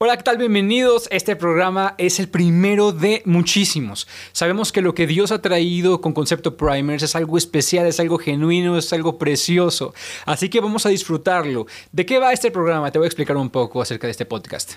Hola, ¿qué tal? Bienvenidos. Este programa es el primero de muchísimos. Sabemos que lo que Dios ha traído con Concepto Primers es algo especial, es algo genuino, es algo precioso. Así que vamos a disfrutarlo. ¿De qué va este programa? Te voy a explicar un poco acerca de este podcast.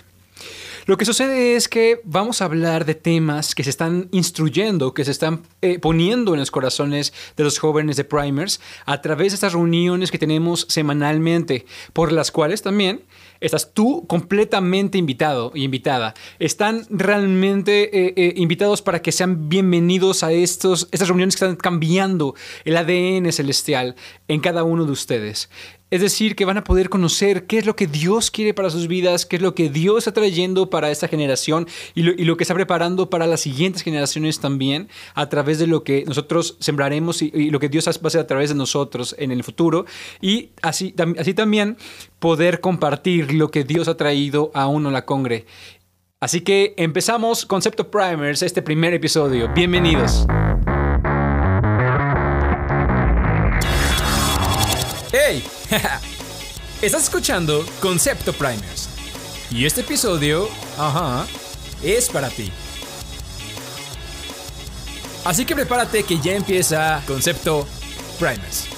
Lo que sucede es que vamos a hablar de temas que se están instruyendo, que se están eh, poniendo en los corazones de los jóvenes de Primers a través de estas reuniones que tenemos semanalmente, por las cuales también estás tú completamente invitado y invitada. Están realmente eh, eh, invitados para que sean bienvenidos a estos, estas reuniones que están cambiando el ADN celestial en cada uno de ustedes. Es decir, que van a poder conocer qué es lo que Dios quiere para sus vidas, qué es lo que Dios está trayendo para esta generación y lo, que está preparando para las siguientes generaciones también a través de lo que nosotros sembraremos y, lo que Dios va a hacer a través de nosotros en el futuro. Y así, así también poder compartir lo que Dios ha traído a uno la congre. Así que empezamos Concepto Primers, este primer episodio. Bienvenidos. ¡Hey! Estás escuchando Concepto Primers. Y este episodio, ajá, es para ti. Así que prepárate que ya empieza Concepto Primers.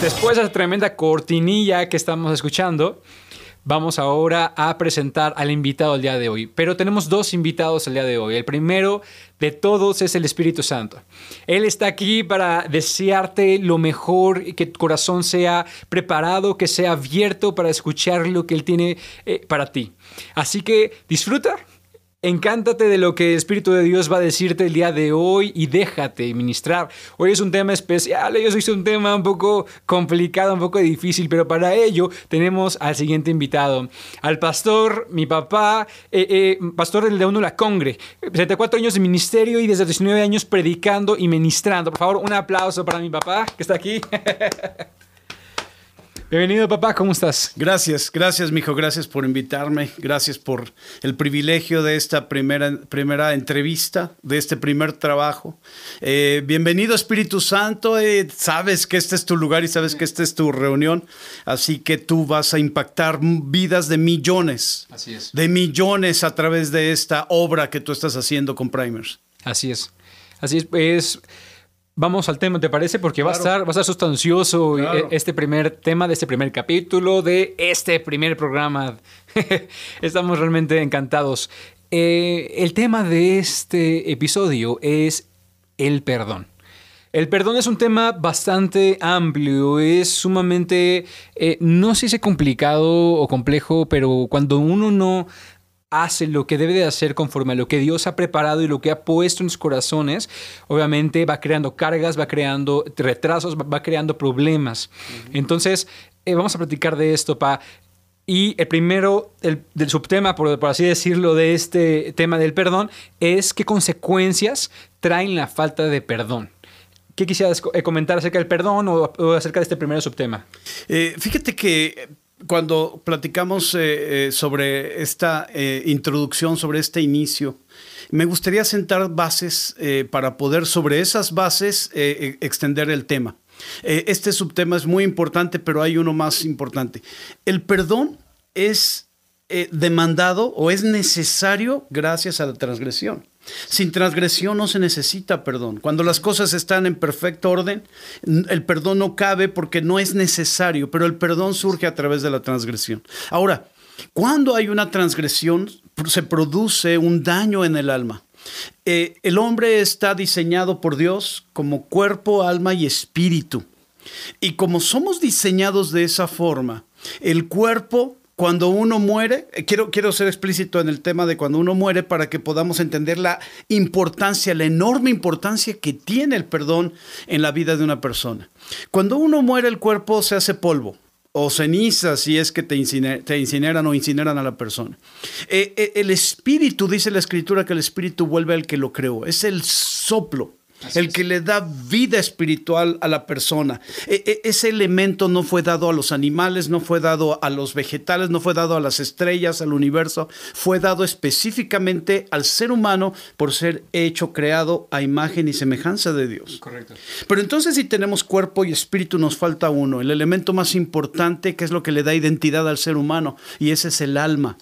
Después de esa tremenda cortinilla que estamos escuchando, Vamos ahora a presentar al invitado del día de hoy. Pero tenemos dos invitados el día de hoy. El primero de todos es el Espíritu Santo. Él está aquí para desearte lo mejor, que tu corazón sea preparado, que sea abierto para escuchar lo que Él tiene eh, para ti. Así que disfruta Encántate de lo que el Espíritu de Dios va a decirte el día de hoy y déjate ministrar. Hoy es un tema especial, hoy es un tema un poco complicado, un poco difícil, pero para ello tenemos al siguiente invitado, al pastor, mi papá, eh, eh, pastor de la Congre, 74 años de ministerio y desde 19 años predicando y ministrando. Por favor, un aplauso para mi papá que está aquí. Bienvenido, papá, ¿cómo estás? Gracias, gracias, mijo, gracias por invitarme, gracias por el privilegio de esta primera, primera entrevista, de este primer trabajo. Eh, bienvenido, Espíritu Santo, eh, sabes que este es tu lugar y sabes que esta es tu reunión, así que tú vas a impactar vidas de millones, así es. de millones a través de esta obra que tú estás haciendo con Primers. Así es, así es, pues Vamos al tema, ¿te parece? Porque va, a estar, va a estar sustancioso eh, este primer tema de este primer capítulo, de este primer programa. Estamos realmente encantados. Eh, el tema de este episodio es el perdón. El perdón es un tema bastante amplio, es sumamente, eh, no sé si es complicado o complejo, pero cuando uno no hace lo que debe de hacer conforme a lo que Dios ha preparado y lo que ha puesto en sus corazones, obviamente va creando cargas, va creando retrasos, va creando problemas. Entonces, eh, vamos a platicar de esto, Pa. Y el primero, el, del subtema, por, así decirlo, de este tema del perdón, es qué consecuencias traen la falta de perdón. ¿Qué quisieras eh, comentar acerca del perdón o, acerca de este primer subtema? Eh, fíjate que cuando platicamos eh, eh, sobre esta eh, introducción, sobre este inicio, me gustaría sentar bases para poder sobre esas bases extender el tema. este subtema es muy importante, pero hay uno más importante. El perdón es demandado o es necesario gracias a la transgresión. Sin transgresión no se necesita perdón. Cuando las cosas están en perfecto orden, el perdón no cabe porque no es necesario, pero el perdón surge a través de la transgresión. Ahora, cuando hay una transgresión, se produce un daño en el alma. Eh, el hombre está diseñado por Dios como cuerpo, alma y espíritu. Y como somos diseñados de esa forma, el cuerpo cuando uno muere, eh, quiero, quiero ser explícito en el tema de cuando uno muere para que podamos entender la importancia, la enorme importancia que tiene el perdón en la vida de una persona. Cuando uno muere, el cuerpo se hace polvo o ceniza si es que te, incineran o incineran a la persona. Eh, eh, el espíritu, dice la escritura, que el espíritu vuelve al que lo creó. Es el soplo el que le da vida espiritual a la persona. E, e, ese elemento no fue dado a los animales, no fue dado a los vegetales, no fue dado a las estrellas, al universo, fue dado específicamente al ser humano por ser hecho, creado a imagen y semejanza de Dios. Correcto. Pero entonces si tenemos cuerpo y espíritu nos falta uno, el elemento más importante que es lo que le da identidad al ser humano y ese es el alma.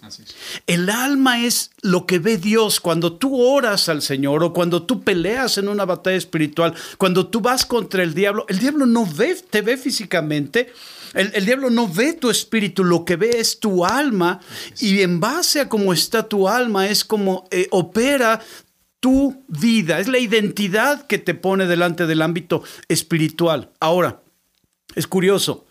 El alma es lo que ve Dios cuando tú oras al Señor o cuando tú peleas en una batalla espiritual, cuando tú vas contra el diablo, el diablo no ve, te ve físicamente, el, diablo no ve tu espíritu, lo que ve es tu alma y en base a cómo está tu alma es como eh, opera tu vida, es la identidad que te pone delante del ámbito espiritual. Ahora, es curioso,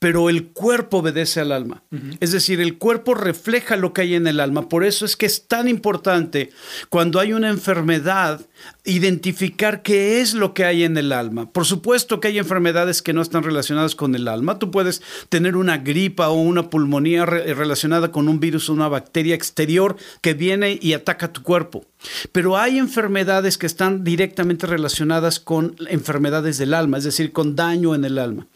pero el cuerpo obedece al alma. Es decir, el cuerpo refleja lo que hay en el alma. Por eso es que es tan importante cuando hay una enfermedad identificar qué es lo que hay en el alma. Por supuesto que hay enfermedades que no están relacionadas con el alma. Tú puedes tener una gripa o una pulmonía relacionada con un virus o una bacteria exterior que viene y ataca tu cuerpo. Pero hay enfermedades que están directamente relacionadas con enfermedades del alma, es decir, con daño en el alma.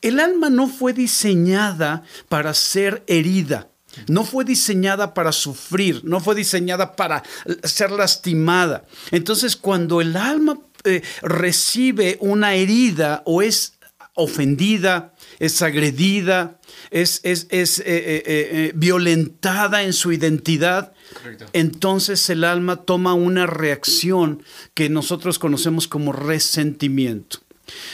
El alma no fue diseñada para ser herida. No fue diseñada para sufrir, no fue diseñada para ser lastimada. Entonces, cuando el alma eh, recibe una herida o es ofendida, es agredida, es, es, es eh, eh, violentada en su identidad, entonces el alma toma una reacción que nosotros conocemos como resentimiento.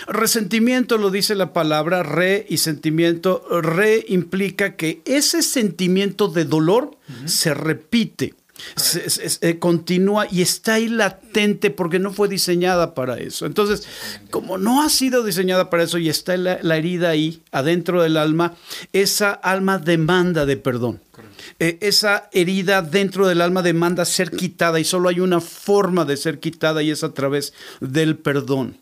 Resentimiento lo dice la palabra re y sentimiento. Re implica que ese sentimiento de dolor se repite. Se, continúa y está ahí latente porque no fue diseñada para eso. Entonces, como no ha sido diseñada para eso y está la, herida ahí adentro del alma, esa alma demanda de perdón. Eh, esa herida dentro del alma demanda ser quitada y solo hay una forma de ser quitada y es a través del perdón.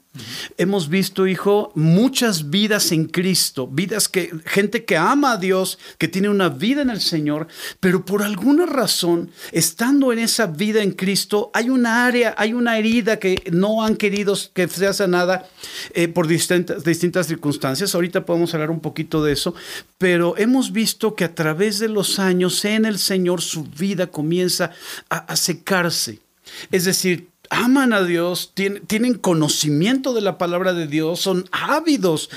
Hemos visto, hijo, muchas vidas en Cristo, vidas que, gente que ama a Dios, que tiene una vida en el Señor, pero por alguna razón, estando en esa vida en Cristo, hay una área, hay una herida que no han querido que sea sanada eh, por distintas, distintas circunstancias. Ahorita podemos hablar un poquito de eso, pero hemos visto que a través de los años en el Señor su vida comienza a secarse. Es decir, aman a Dios, tienen, conocimiento de la palabra de Dios, son ávidos,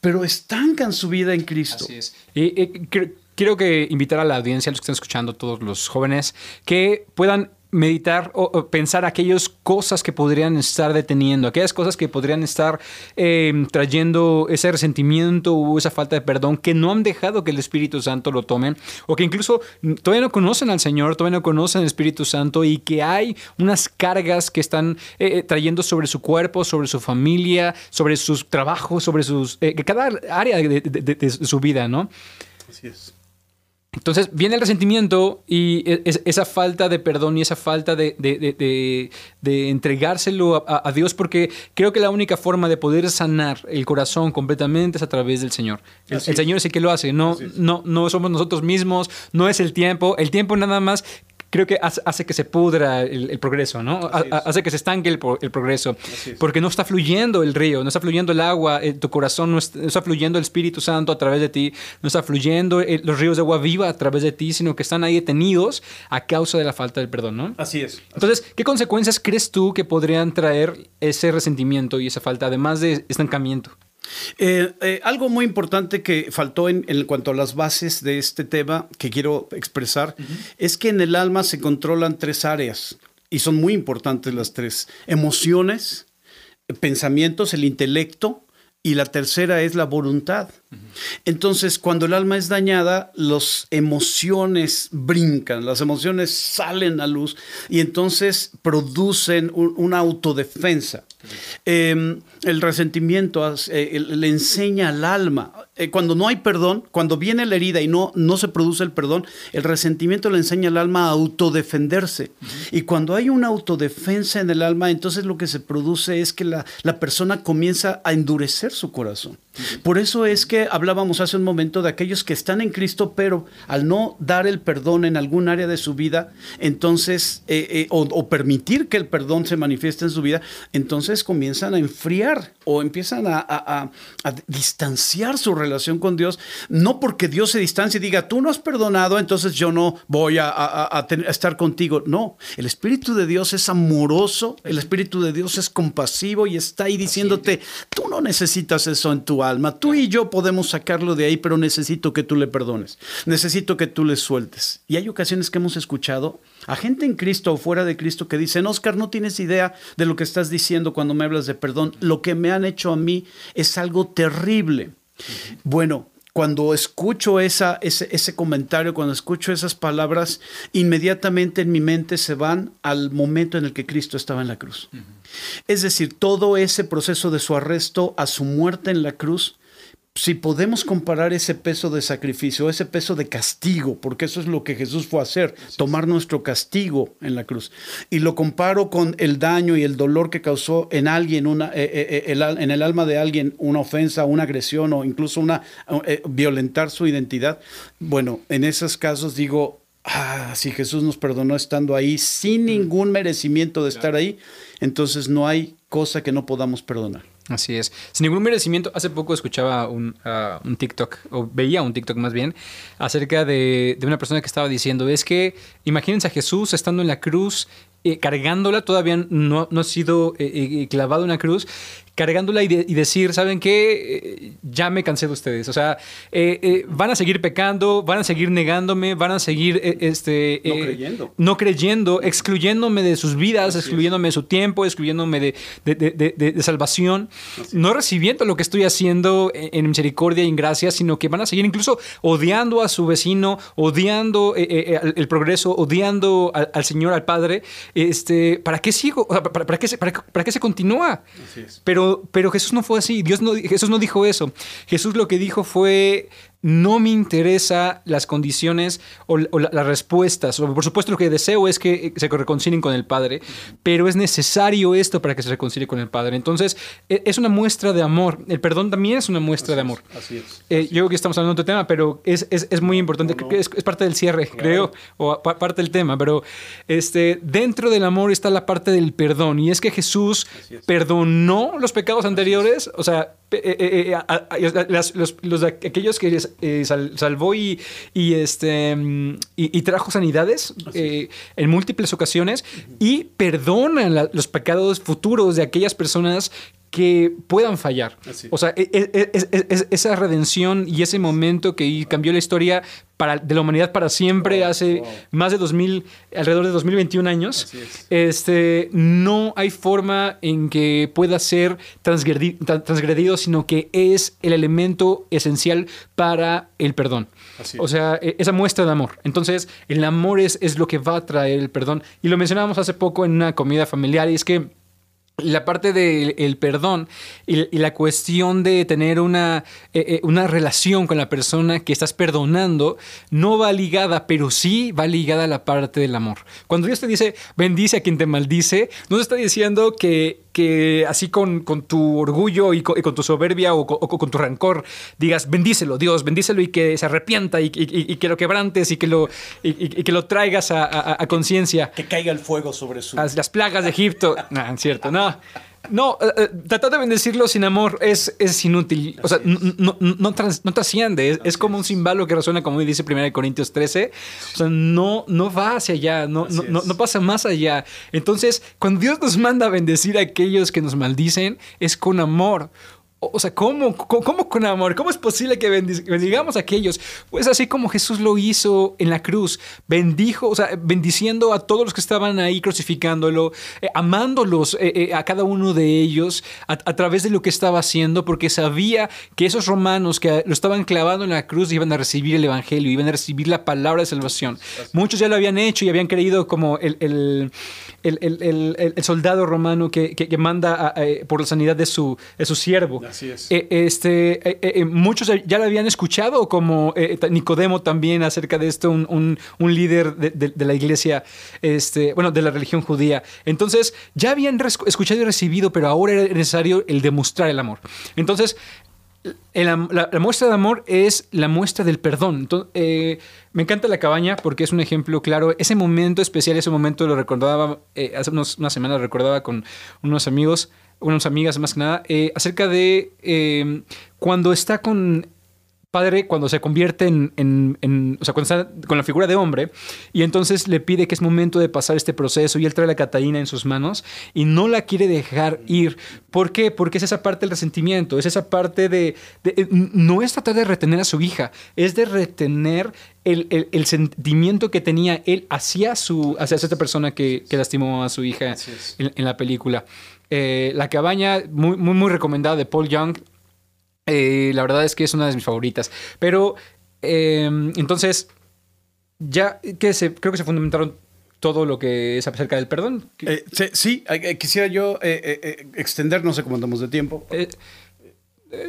pero, estancan su vida en Cristo. Así es. Y, quiero que invitar a la audiencia, a los que están escuchando, todos los jóvenes, que puedan meditar o, pensar aquellas cosas que podrían estar deteniendo, aquellas cosas que podrían estar em, trayendo ese resentimiento o esa falta de perdón que no han dejado que el Espíritu Santo lo tomen o que incluso todavía no conocen al Señor, todavía no conocen al Espíritu Santo y que hay unas cargas que están eh, eh, trayendo sobre su cuerpo, sobre su familia, sobre sus trabajos, sobre sus eh, cada área de, de su vida, ¿no? Así es. Entonces viene el resentimiento y e, esa falta de perdón y esa falta de, entregárselo a, Dios, porque creo que la única forma de poder sanar el corazón completamente es a través del Señor. El, Señor es el que lo hace, no, no, no somos nosotros mismos, no es el tiempo. El tiempo nada más creo que hace, que se pudra el, progreso, ¿no? Hace que se estanque el, progreso, porque no está fluyendo el río, no está fluyendo el agua, eh, tu corazón no está, fluyendo el Espíritu Santo a través de ti, no está fluyendo eh, los ríos de agua viva a través de ti, sino que están ahí detenidos a causa de la falta del perdón, ¿no? Así es. Entonces, ¿qué consecuencias crees tú que podrían traer ese resentimiento y esa falta, además de estancamiento? Eh, eh, algo muy importante que faltó en, cuanto a las bases de este tema que quiero expresar es que en el alma se controlan tres áreas y son muy importantes las tres. Emociones, pensamientos, el intelecto y la tercera es la voluntad. Entonces, cuando el alma es dañada, las emociones brincan, las emociones salen a luz y entonces producen una autodefensa. Em, el resentimiento eh, le enseña al alma. Eh, cuando no hay perdón, cuando viene la herida y no, no se produce el perdón, el resentimiento le enseña al alma a autodefenderse. Y cuando hay una autodefensa en el alma, entonces lo que se produce es que la, la persona comienza a endurecer su corazón. Por eso es que hablábamos hace un momento de aquellos que están en Cristo, pero al no dar el perdón en algún área de su vida, entonces, eh, eh, o, permitir que el perdón se manifieste en su vida, entonces comienzan a enfriar o empiezan a, distanciar su relación con Dios, no porque Dios se distancie y diga, tú no has perdonado, entonces yo no voy a, estar contigo. No, el Espíritu de Dios es amoroso, el Espíritu de Dios es compasivo y está ahí diciéndote, tú no necesitas eso en tu alma. Tú y yo podemos sacarlo de ahí, pero necesito que tú le perdones. Necesito que tú le sueltes. Y hay ocasiones que hemos escuchado a gente en Cristo o fuera de Cristo que dicen, Oscar, no tienes idea de lo que estás diciendo cuando me hablas de perdón. Lo que me han hecho a mí es algo terrible. Bueno, cuando escucho esa, ese, ese, comentario, cuando escucho esas palabras, inmediatamente en mi mente se van al momento en el que Cristo estaba en la cruz. Es decir, todo ese proceso de su arresto a su muerte en la cruz si podemos comparar ese peso de sacrificio, ese peso de castigo, porque eso es lo que Jesús fue a hacer, tomar nuestro castigo en la cruz, y lo comparo con el daño y el dolor que causó en alguien, una, eh, eh, eh, en el alma de alguien, una ofensa, una agresión o incluso una violentar su identidad, bueno, en esos casos digo, ah, si Jesús nos perdonó estando ahí sin ningún merecimiento de estar ahí, entonces no hay cosa que no podamos perdonar. Así es. Sin ningún merecimiento, hace poco escuchaba un, uh, un TikTok, o veía un TikTok más bien, acerca de, una persona que estaba diciendo, es que imagínense a Jesús estando en la cruz, eh, cargándola, todavía no, no ha sido eh, eh, clavado en la cruz, cargándola y, decir, ¿saben qué? Eh, ya me cansé de ustedes. O sea, eh, eh, van a seguir pecando, van a seguir negándome, van a seguir este, no, creyendo. no creyendo, excluyéndome de sus vidas, excluyéndome de su tiempo, excluyéndome de, de, salvación, no recibiendo lo que estoy haciendo en, misericordia y en gracia, sino que van a seguir incluso odiando a su vecino, odiando el, progreso, odiando al, Señor, al Padre. Este, ¿Para qué sigo? ¿para, para, qué se, para, para, qué se continúa? Pero pero, Jesús no fue así. Dios no, Jesús no dijo eso. Jesús lo que dijo fue, no me interesa las condiciones o, las respuestas. por supuesto, lo que deseo es que se reconcilien con el Padre, pero es necesario esto para que se reconcilie con el Padre. Entonces, e, es una muestra de amor. El perdón también es una muestra de amor. así es. Eh, yo creo que estamos hablando de otro tema, pero es, muy importante. Es, parte del cierre, creo, o parte del tema. Pero este, dentro del amor está la parte del perdón. Y es que Jesús perdonó los pecados anteriores. O sea, eh, eh, los, aquellos que eh, salvó y, y este, mm, y, trajo sanidades en múltiples ocasiones y perdona los pecados futuros de aquellas personas que puedan fallar. O sea, e, e, e, esa redención y ese momento que cambió la historia para, de la humanidad para siempre hace más de 2000, alrededor de 2021 años, este, no hay forma en que pueda ser transgredido, sino que es el elemento esencial para el perdón. O sea, esa muestra de amor. Entonces, el amor es, es lo que va a traer el perdón. Y lo mencionábamos hace poco en una comida familiar, y es que la parte del perdón y, la cuestión de tener una, eh, eh, una relación con la persona que estás perdonando no va ligada, pero sí va ligada a la parte del amor. Cuando Dios te dice, bendice a quien te maldice, no está diciendo que que así con, con tu orgullo y con, tu soberbia o con, tu rencor digas, bendícelo, Dios, bendícelo y que se arrepienta y, que lo quebrantes y que lo, y, que lo traigas a, conciencia. Que caiga el fuego sobre su... Las, las plagas de Egipto. no, es cierto, no. No, eh, eh, tratar de bendecirlo sin amor es, es inútil. O sea, no, no, trasciende. Es, como un cimbalo que resuena, como dice 1 Corintios 13. O sea, no, no va hacia allá, no, no, no, pasa más allá. Entonces, cuando Dios nos manda a bendecir a aquellos que nos maldicen, es con amor. O sea, ¿cómo, ¿cómo, con amor? ¿Cómo es posible que bendigamos a aquellos? Pues así como Jesús lo hizo en la cruz, bendijo, o sea, bendiciendo a todos los que estaban ahí crucificándolo, eh, amándolos eh, eh, a cada uno de ellos a, través de lo que estaba haciendo, porque sabía que esos romanos que lo estaban clavando en la cruz iban a recibir el Evangelio, iban a recibir la palabra de salvación. Muchos ya lo habían hecho y habían creído como el, el, el soldado romano que, que, manda por la sanidad de su, de su siervo. Así es. Eh, este, eh, eh, muchos ya lo habían escuchado, como Nicodemo también acerca de esto, un, líder de, la iglesia, este, bueno, de la religión judía. Entonces, ya habían escuchado y recibido, pero ahora era necesario el demostrar el amor. Entonces, la, muestra de amor es la muestra del perdón. Me encanta la cabaña porque es un ejemplo claro. Ese momento especial, ese momento lo recordaba, hace unos, una semana lo recordaba con unos amigos, unas amigas más que nada, eh, acerca de cuando está con padre cuando se convierte en, o sea, cuando está con la figura de hombre y entonces le pide que es momento de pasar este proceso y él trae la Catalina en sus manos y no la quiere dejar ir. ¿Por qué? Porque es esa parte del resentimiento, es esa parte de, eh, no es tratar de retener a su hija, es de retener el, sentimiento que tenía él hacia, su, hacia esta persona que, lastimó a su hija en, la película. Eh, la cabaña, muy, muy, muy recomendada de Paul Young, eh, la verdad es que es una de mis favoritas. Pero, em, entonces, ya que se, creo que se fundamentaron todo lo que es acerca del perdón. Eh, sí, eh, quisiera yo extender, no sé cómo andamos de tiempo.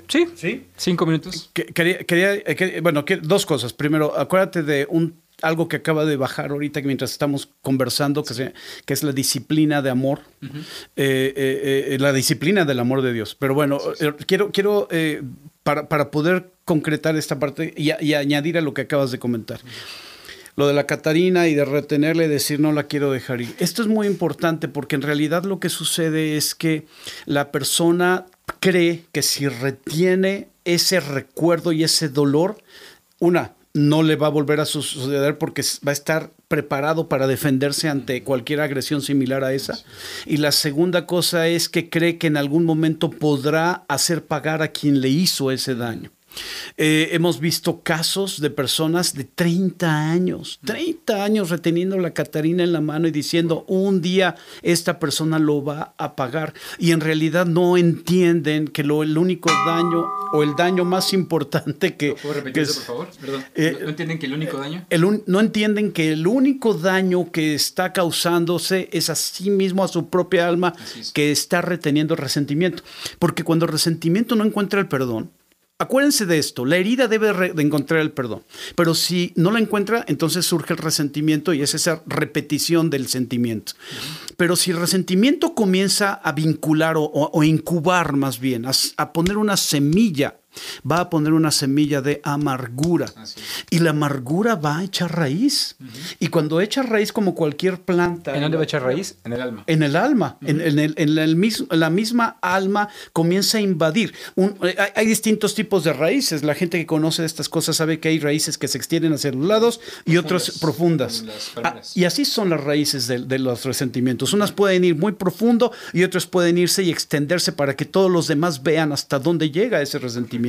sí, sí, cinco minutos. Quería, quería bueno, dos cosas. Primero, acuérdate de un algo que acaba de bajar ahorita mientras estamos conversando, que, que es la disciplina de amor, eh, eh, eh, la disciplina del amor de Dios. Pero bueno, quiero, quiero para, para, poder concretar esta parte y, añadir a lo que acabas de comentar. Lo de la Catarina y de retenerle y decir no la quiero dejar ir. Esto es muy importante porque en realidad lo que sucede es que la persona cree que si retiene ese recuerdo y ese dolor, una, no le va a volver a suceder porque va a estar preparado para defenderse ante cualquier agresión similar a esa. Y la segunda cosa es que cree que en algún momento podrá hacer pagar a quien le hizo ese daño. Eh, hemos visto casos de personas de 30 años, 30 años reteniendo la Catarina en la mano y diciendo un día esta persona lo va a pagar y en realidad no entienden que lo, el único daño o el daño más importante que... ¿Puedo repetir por favor? Eh, ¿No entienden que el único daño? no entienden que el único daño que está causándose es a sí mismo, a su propia alma, que está reteniendo resentimiento. Porque cuando el resentimiento no encuentra el perdón, Acuérdense de esto, la herida debe de encontrar el perdón, pero si no la encuentra, entonces surge el resentimiento y es esa repetición del sentimiento. Pero si el resentimiento comienza a vincular o, incubar más bien, a poner una semilla va a poner una semilla de amargura. Y la amargura va a echar raíz. Y cuando echa raíz como cualquier planta... ¿En dónde va a echar raíz? En el alma. En el alma. en, el, el mismo, la misma alma comienza a invadir. Eh, hay, distintos tipos de raíces. La gente que conoce estas cosas sabe que hay raíces que se extienden hacia los lados y otras profundas. Ah, y así son las raíces de, de los resentimientos. Unas pueden ir muy profundo y otras pueden irse y extenderse para que todos los demás vean hasta dónde llega ese resentimiento.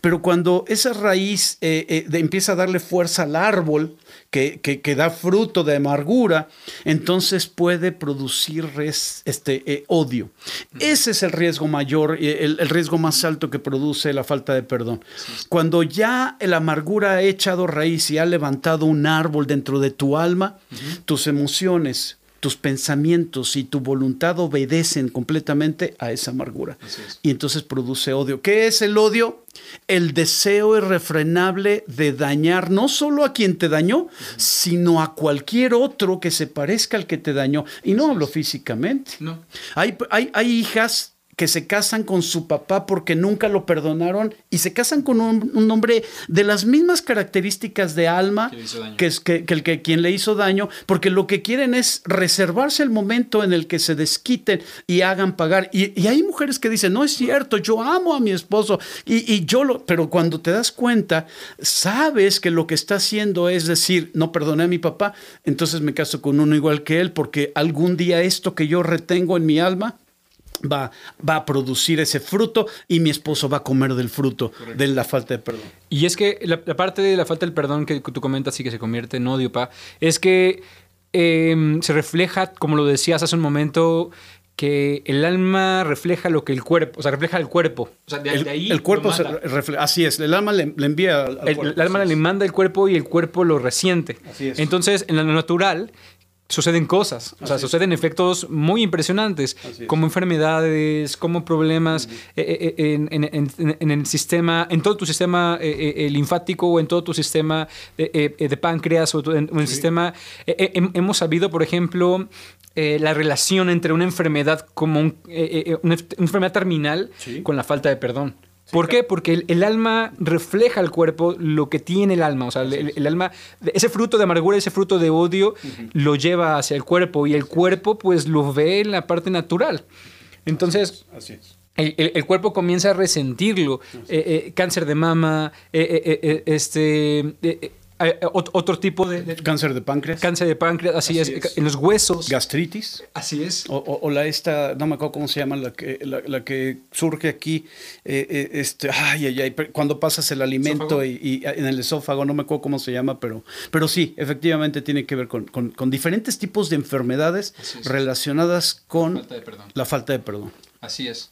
Pero cuando esa raíz eh, eh, empieza a darle fuerza al árbol, que, que, da fruto de amargura, entonces puede producir este eh, odio. Ese es el riesgo mayor, el, el, riesgo más alto que produce la falta de perdón. Cuando ya la amargura ha echado raíz y ha levantado un árbol dentro de tu alma, tus emociones, tus pensamientos y tu voluntad obedecen completamente a esa amargura. Y entonces produce odio. ¿Qué es el odio? El deseo irrefrenable de dañar no solo a quien te dañó, sino a cualquier otro que se parezca al que te dañó. Y no hablo físicamente. No. Hay, hay, hay hijas que se casan con su papá porque nunca lo perdonaron y se casan con un, hombre de las mismas características de alma que, es, que, el que quien le hizo daño, porque lo que quieren es reservarse el momento en el que se desquiten y hagan pagar. Y, hay mujeres que dicen, no es cierto, yo amo a mi esposo y, y, yo lo, pero cuando te das cuenta, sabes que lo que está haciendo es decir, no perdoné a mi papá, entonces me caso con uno igual que él, porque algún día esto que yo retengo en mi alma, va, va a producir ese fruto y mi esposo va a comer del fruto de la falta de perdón. Y es que la, parte de la falta del perdón que tú comentas y que se convierte en odio, pa, es que em, se refleja, como lo decías hace un momento, que el alma refleja lo que el cuerpo, o sea, refleja el cuerpo. O sea, de, el, ahí el cuerpo se refleja, así es, el alma le, envía al, el, cuerpo, el, alma le manda el cuerpo y el cuerpo lo resiente. Así es. Entonces, en lo natural, suceden cosas, o sea, suceden efectos muy impresionantes, como enfermedades, como problemas eh, eh, en, el sistema, en todo tu sistema eh, linfático o en todo tu sistema de páncreas o en, el sistema. hemos sabido, por ejemplo, la relación entre una enfermedad como una, enfermedad terminal con la falta de perdón. ¿Por qué? Porque el, alma refleja al cuerpo lo que tiene el alma. O sea, el, alma, ese fruto de amargura, ese fruto de odio, lo lleva hacia el cuerpo y el cuerpo pues lo ve en la parte natural. Entonces, El, cuerpo comienza a resentirlo. Eh, eh, cáncer de mama, eh, este otro tipo de, Cáncer de páncreas. Cáncer de páncreas, así, es, En los huesos. Gastritis. Así es. O, la esta, no me acuerdo cómo se llama, la que, la, que surge aquí, eh, eh, este, ay, ay, ay, cuando pasas el alimento y, en el esófago, no me acuerdo cómo se llama, pero, pero sí, efectivamente tiene que ver con, con, diferentes tipos de enfermedades relacionadas con la falta de perdón. Así es.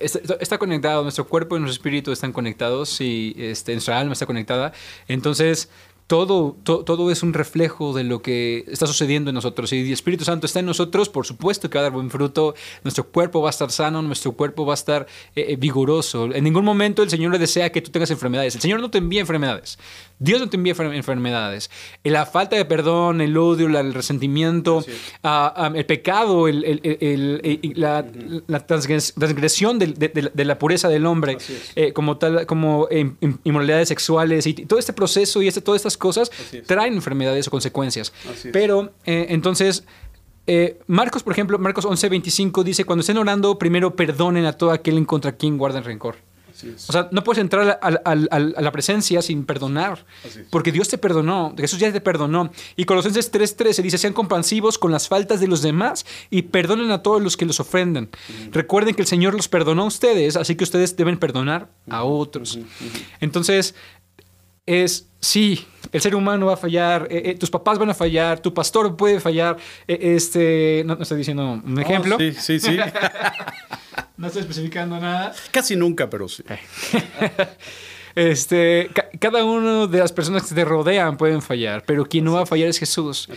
Está, conectado, nuestro cuerpo y nuestro espíritu están conectados y este, nuestra alma está conectada. Entonces, todo, todo es un reflejo de lo que está sucediendo en nosotros. Si el Espíritu Santo está en nosotros, por supuesto que va a dar buen fruto. Nuestro cuerpo va a estar sano, nuestro cuerpo va a estar eh, eh, vigoroso. En ningún momento el Señor le desea que tú tengas enfermedades. El Señor no te envía enfermedades. Dios no te envía enfermedades. La falta de perdón, el odio, el resentimiento, ah, ah, el pecado, la, transgresión de, la pureza del hombre, eh, como, tal, como inmoralidades sexuales y todo este proceso y este, todas estas cosas traen enfermedades o consecuencias. Pero eh, entonces... Eh, Marcos, por ejemplo, Marcos 11:25 dice, cuando estén orando, primero perdonen a todo aquel en contra quien guarden rencor. O sea, no puedes entrar a, la presencia sin perdonar, porque Dios te perdonó, Jesús ya te perdonó. Y Colosenses 3:13 dice, sean compasivos con las faltas de los demás y perdonen a todos los que los ofenden. Recuerden que el Señor los perdonó a ustedes, así que ustedes deben perdonar a otros. Entonces, es, sí, el ser humano va a fallar, eh, eh, tus papás van a fallar, tu pastor puede fallar, eh, este, no, estoy diciendo un ejemplo. sí, sí, sí. no estoy especificando nada. Casi nunca, pero sí. Este, cada una de las personas que te rodean pueden fallar, pero quien no va a fallar es Jesús.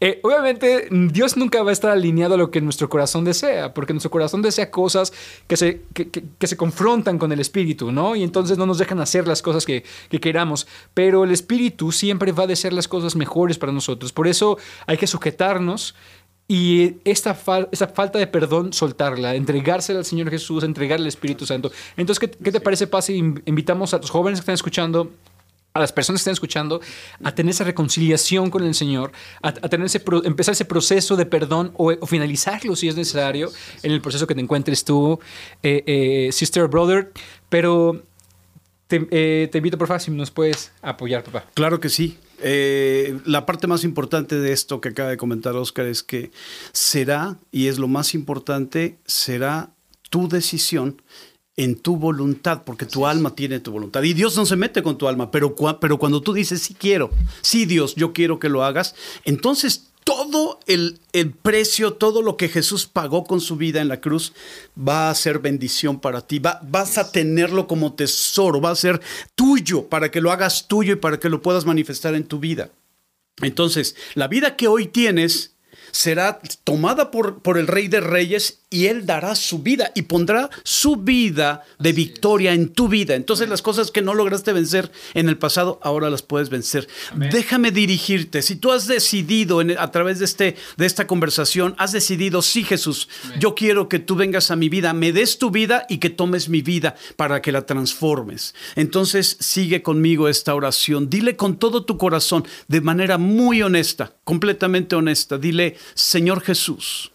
Eh, obviamente, Dios nunca va a estar alineado a lo que nuestro corazón desea, porque nuestro corazón desea cosas que se, que, se confrontan con el Espíritu, ¿no? Y entonces no nos dejan hacer las cosas que, queramos. Pero el Espíritu siempre va a desear las cosas mejores para nosotros. Por eso hay que sujetarnos y esta, falta de perdón, soltarla, entregársela al Señor Jesús, entregarle al Espíritu Santo. Entonces, ¿qué, te parece, Paz? Invitamos a los jóvenes que están escuchando, a las personas que están escuchando, a tener esa reconciliación con el Señor, a, tener ese empezar ese proceso de perdón o, finalizarlo si es necesario en el proceso que te encuentres tú, eh, eh, sister brother. Pero te, eh, te invito, por favor, si nos puedes apoyar, papá. Claro que sí. Eh, la parte más importante de esto que acaba de comentar Oscar es que será, y es lo más importante, será tu decisión en tu voluntad, porque tu alma tiene tu voluntad. Y Dios no se mete con tu alma, pero, pero cuando tú dices, sí quiero, sí Dios, yo quiero que lo hagas, entonces todo el, precio, todo lo que Jesús pagó con su vida en la cruz va a ser bendición para ti. Va, vas a tenerlo como tesoro, va a ser tuyo para que lo hagas tuyo y para que lo puedas manifestar en tu vida. Entonces, la vida que hoy tienes será tomada por, por el Rey de Reyes y Él dará su vida y pondrá su vida de victoria en tu vida. Entonces las cosas que no lograste vencer en el pasado, ahora las puedes vencer. Déjame dirigirte. Si tú has decidido a través de, este, de esta conversación, has decidido, sí Jesús, yo quiero que tú vengas a mi vida, me des tu vida y que tomes mi vida para que la transformes. Entonces sigue conmigo esta oración. Dile con todo tu corazón, de manera muy honesta, completamente honesta, dile, Señor Jesús,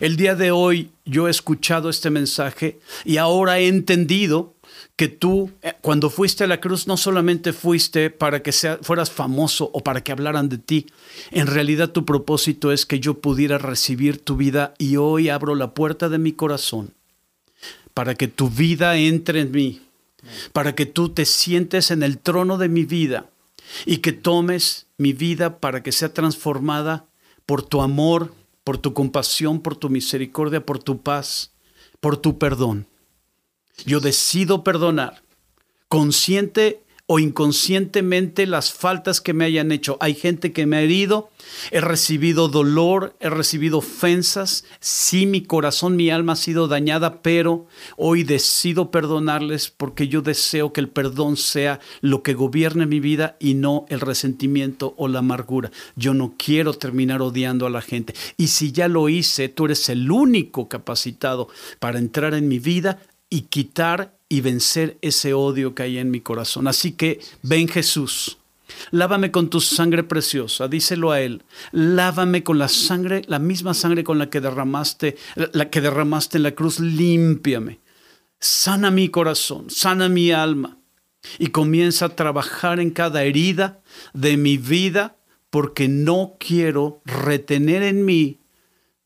el día de hoy yo he escuchado este mensaje y ahora he entendido que tú eh, cuando fuiste a la cruz no solamente fuiste para que fueras famoso o para que hablaran de ti, en realidad tu propósito es que yo pudiera recibir tu vida y hoy abro la puerta de mi corazón para que tu vida entre en mí, para que tú te sientes en el trono de mi vida y que tomes mi vida para que sea transformada por tu amor, por tu compasión, por tu misericordia, por tu paz, por tu perdón. Yo decido perdonar, consciente o inconscientemente las faltas que me hayan hecho. Hay gente que me ha herido, he recibido dolor, he recibido ofensas, sí mi corazón, mi alma ha sido dañada, pero hoy decido perdonarles porque yo deseo que el perdón sea lo que gobierne mi vida y no el resentimiento o la amargura. Yo no quiero terminar odiando a la gente. Y si ya lo hice, tú eres el único capacitado para entrar en mi vida y quitar y vencer ese odio que hay en mi corazón. Así que ven Jesús, lávame con tu sangre preciosa, díselo a él, lávame con la sangre, la misma sangre con la que derramaste, la que derramaste en la cruz, límpiame. Sana mi corazón, sana mi alma y comienza a trabajar en cada herida de mi vida porque no quiero retener en mí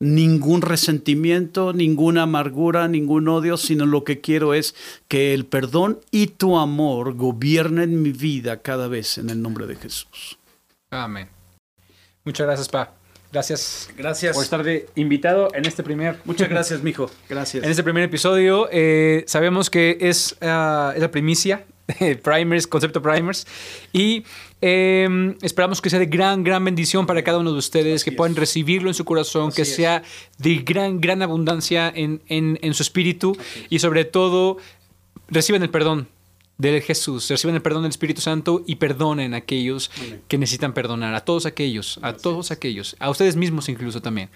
ningún resentimiento, ninguna amargura, ningún odio, sino lo que quiero es que el perdón y tu amor gobiernen mi vida cada vez en el nombre de Jesús. Amén. Muchas gracias, Pa. Gracias. Gracias. Por estar de invitado en este primer. Muchas gracias, mijo. Gracias. En este primer episodio, eh, sabemos que es, ah, es la primicia primers, concepto primers. Y em, esperamos que sea de gran, gran bendición para cada uno de ustedes, que puedan recibirlo en su corazón, que sea de gran, gran abundancia en, en, en su espíritu y sobre todo reciban el perdón de Jesús, reciban el perdón del Espíritu Santo y perdonen a aquellos que necesitan perdonar, a todos aquellos, a todos aquellos, a ustedes mismos incluso también.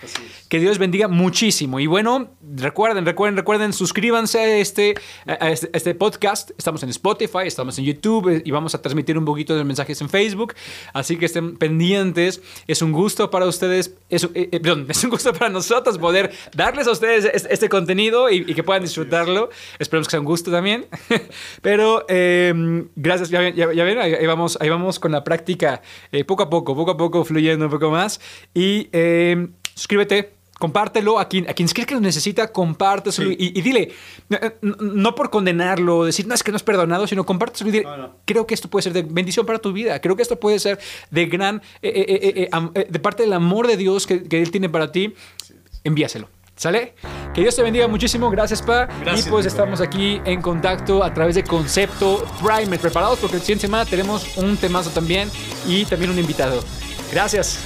Que Dios bendiga muchísimo. Y bueno, recuerden, recuerden, recuerden, suscríbanse a este, a este, este, podcast. Estamos en Spotify, estamos en YouTube eh, y vamos a transmitir un poquito de mensajes en Facebook. Así que estén pendientes. Es un gusto para ustedes, es, eh, eh, perdón, es un gusto para nosotros poder darles a ustedes este, este contenido y, y, que puedan disfrutarlo. Esperemos que sea un gusto también. Pero eh, gracias, ya, ya, ya, ven, ahí vamos, ahí vamos con la práctica, eh, poco a poco, poco a poco, fluyendo un poco más. Y eh, suscríbete, compártelo a quien, a quien crees que lo necesita, compárteselo sí. y, y, dile, no, no, por condenarlo, decir, no, es que no es perdonado, sino compárteselo y dile, no, no. creo que esto puede ser de bendición para tu vida, creo que esto puede ser de gran, eh, eh, de parte del amor de Dios que, que Él tiene para ti, envíaselo. ¿Sale? Que Dios te bendiga muchísimo. Gracias, Pa. Gracias, y pues estamos aquí en contacto a través de Concepto Primer. Preparados porque el siguiente semana tenemos un temazo también y también un invitado. Gracias.